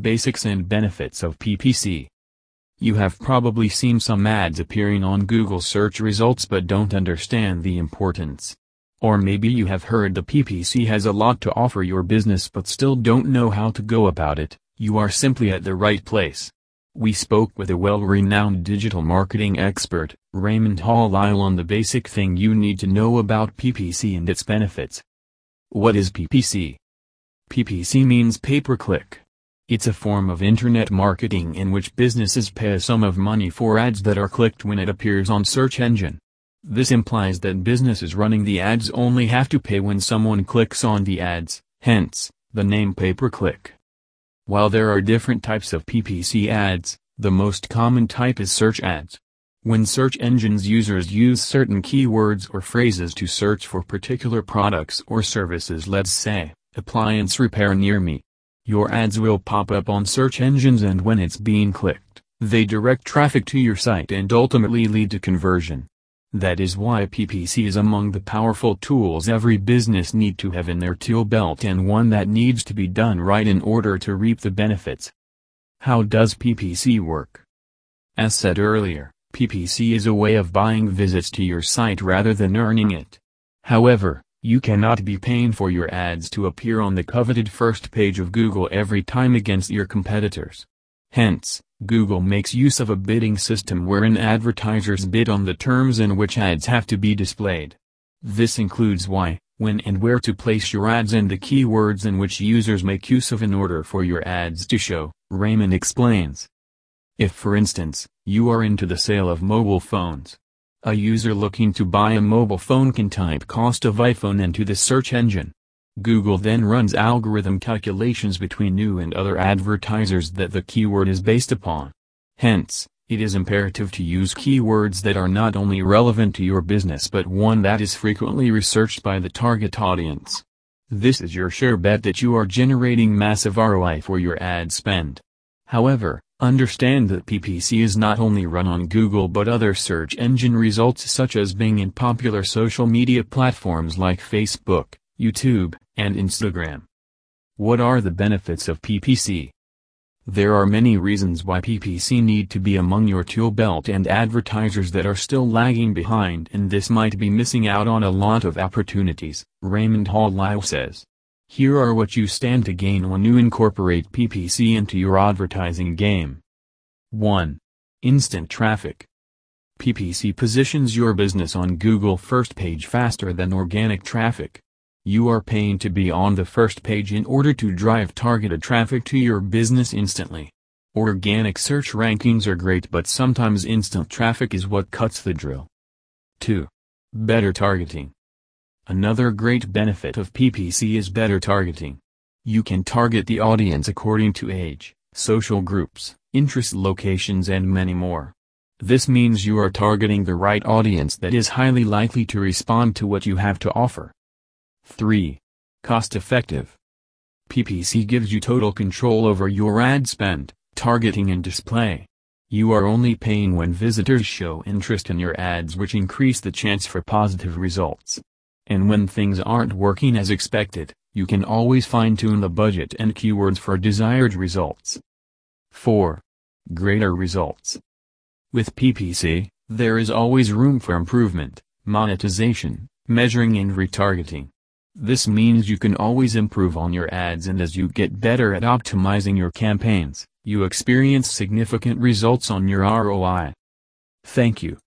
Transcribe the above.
Basics and Benefits of PPC You have probably seen some ads appearing on Google search results but don't understand the importance. Or maybe you have heard the PPC has a lot to offer your business but still don't know how to go about it, you are simply at the right place. We spoke with a well-renowned digital marketing expert, Raymond Hall Lyle on the basic thing you need to know about PPC and its benefits. What is PPC? PPC means pay-per-click. It's a form of internet marketing in which businesses pay a sum of money for ads that are clicked when it appears on search engine. This implies that businesses running the ads only have to pay when someone clicks on the ads, hence, the name pay-per-click. While there are different types of PPC ads, the most common type is search ads. When search engines users use certain keywords or phrases to search for particular products or services let's say, appliance repair near me. Your ads will pop up on search engines and when it's being clicked, they direct traffic to your site and ultimately lead to conversion. That is why PPC is among the powerful tools every business need to have in their tool belt and one that needs to be done right in order to reap the benefits. How does PPC work? As said earlier, PPC is a way of buying visits to your site rather than earning it. However, you cannot be paying for your ads to appear on the coveted first page of Google every time against your competitors. Hence, Google makes use of a bidding system wherein advertisers bid on the terms in which ads have to be displayed. This includes why, when and where to place your ads and the keywords in which users make use of in order for your ads to show, Raymond explains. If for instance, you are into the sale of mobile phones. A user looking to buy a mobile phone can type cost of iPhone into the search engine. Google then runs algorithm calculations between new and other advertisers that the keyword is based upon. Hence, it is imperative to use keywords that are not only relevant to your business but one that is frequently researched by the target audience. This is your sure bet that you are generating massive ROI for your ad spend. However, understand that PPC is not only run on Google but other search engine results such as Bing and popular social media platforms like Facebook, YouTube, and Instagram. What are the benefits of PPC? There are many reasons why PPC need to be among your tool belt and advertisers that are still lagging behind and this might be missing out on a lot of opportunities, Raymond Hall Lyle says. Here are what you stand to gain when you incorporate PPC into your advertising game. 1. Instant traffic. PPC positions your business on Google first page faster than organic traffic. You are paying to be on the first page in order to drive targeted traffic to your business instantly. Organic search rankings are great but sometimes instant traffic is what cuts the drill. 2. Better targeting. Another great benefit of PPC is better targeting. You can target the audience according to age, social groups, interest locations and many more. This means you are targeting the right audience that is highly likely to respond to what you have to offer. 3. Cost effective. PPC gives you total control over your ad spend, targeting and display. You are only paying when visitors show interest in your ads which increase the chance for positive results. And when things aren't working as expected, you can always fine-tune the budget and keywords for desired results. 4. Greater results. With PPC, there is always room for improvement, monetization, measuring and retargeting. This means you can always improve on your ads and as you get better at optimizing your campaigns, you experience significant results on your ROI. Thank you.